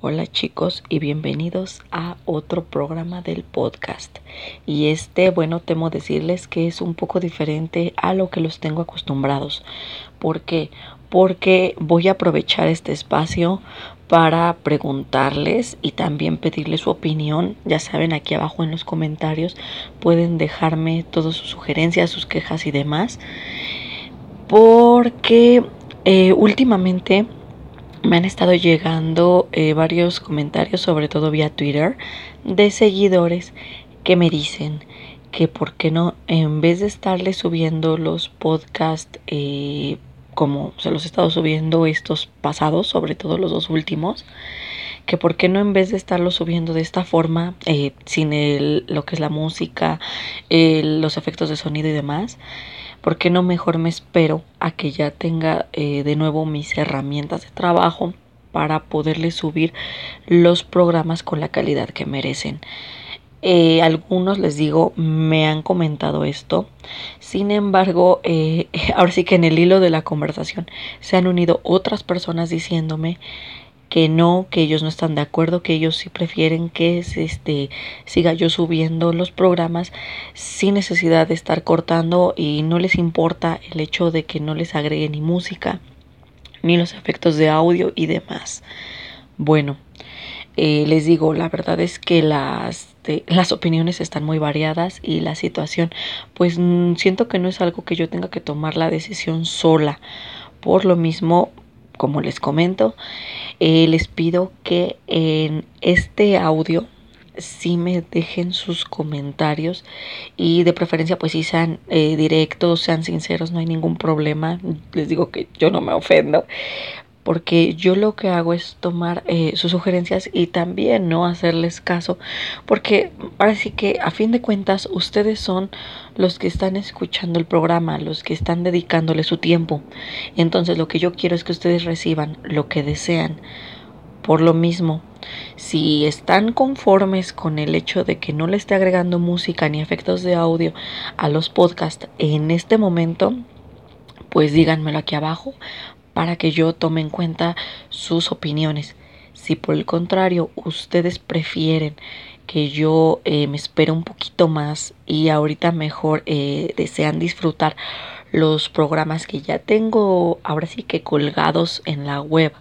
Hola chicos y bienvenidos a otro programa del podcast. Y este, bueno, temo decirles que es un poco diferente a lo que los tengo acostumbrados. ¿Por qué? Porque voy a aprovechar este espacio para preguntarles y también pedirles su opinión. Ya saben, aquí abajo en los comentarios pueden dejarme todas sus sugerencias, sus quejas y demás. Porque eh, últimamente me han estado llegando eh, varios comentarios, sobre todo vía Twitter, de seguidores que me dicen que por qué no, en vez de estarle subiendo los podcasts eh, como se los he estado subiendo estos pasados, sobre todo los dos últimos, que por qué no en vez de estarlos subiendo de esta forma, eh, sin el, lo que es la música, los efectos de sonido y demás, ¿por qué no mejor me espero a que ya tenga eh, de nuevo mis herramientas de trabajo para poderles subir los programas con la calidad que merecen? Eh, algunos les digo me han comentado esto sin embargo eh, ahora sí que en el hilo de la conversación se han unido otras personas diciéndome que no, que ellos no están de acuerdo, que ellos sí prefieren que este siga yo subiendo los programas sin necesidad de estar cortando y no les importa el hecho de que no les agregue ni música ni los efectos de audio y demás. Bueno, eh, les digo, la verdad es que las, las opiniones están muy variadas y la situación, pues mm, siento que no es algo que yo tenga que tomar la decisión sola. Por lo mismo, como les comento, eh, les pido que en este audio sí me dejen sus comentarios y de preferencia pues si sean eh, directos, sean sinceros, no hay ningún problema. Les digo que yo no me ofendo porque yo lo que hago es tomar eh, sus sugerencias y también no hacerles caso, porque ahora sí que a fin de cuentas ustedes son los que están escuchando el programa, los que están dedicándole su tiempo. Entonces lo que yo quiero es que ustedes reciban lo que desean. Por lo mismo, si están conformes con el hecho de que no le esté agregando música ni efectos de audio a los podcasts en este momento, pues díganmelo aquí abajo para que yo tome en cuenta sus opiniones. Si por el contrario ustedes prefieren que yo eh, me espere un poquito más y ahorita mejor eh, desean disfrutar los programas que ya tengo ahora sí que colgados en la web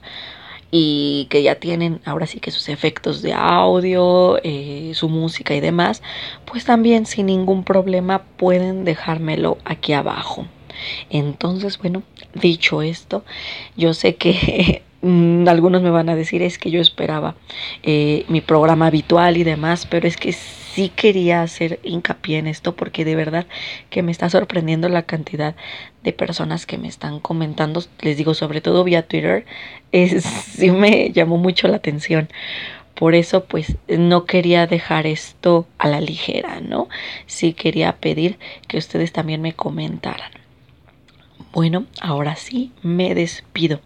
y que ya tienen ahora sí que sus efectos de audio, eh, su música y demás, pues también sin ningún problema pueden dejármelo aquí abajo. Entonces, bueno, dicho esto, yo sé que mm, algunos me van a decir es que yo esperaba eh, mi programa habitual y demás, pero es que sí quería hacer hincapié en esto porque de verdad que me está sorprendiendo la cantidad de personas que me están comentando, les digo sobre todo vía Twitter, es, sí me llamó mucho la atención. Por eso pues no quería dejar esto a la ligera, ¿no? Sí quería pedir que ustedes también me comentaran. Bueno, ahora sí me despido.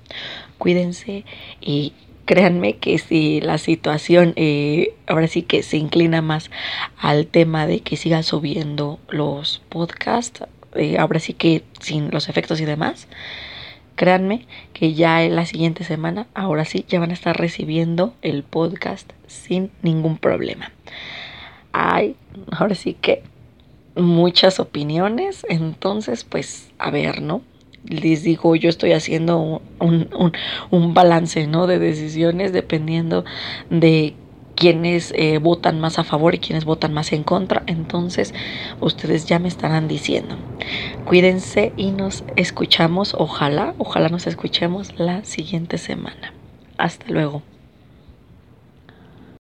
Cuídense y créanme que si la situación eh, ahora sí que se inclina más al tema de que siga subiendo los podcasts, eh, ahora sí que sin los efectos y demás, créanme que ya en la siguiente semana, ahora sí, ya van a estar recibiendo el podcast sin ningún problema. Hay, ahora sí que muchas opiniones, entonces pues a ver, ¿no? les digo, yo estoy haciendo un, balance, ¿no? De decisiones dependiendo de quienes eh, votan más a favor y quienes votan más en contra. Entonces, ustedes ya me estarán diciendo. Cuídense y nos escuchamos, ojalá, ojalá nos escuchemos la siguiente semana. Hasta luego.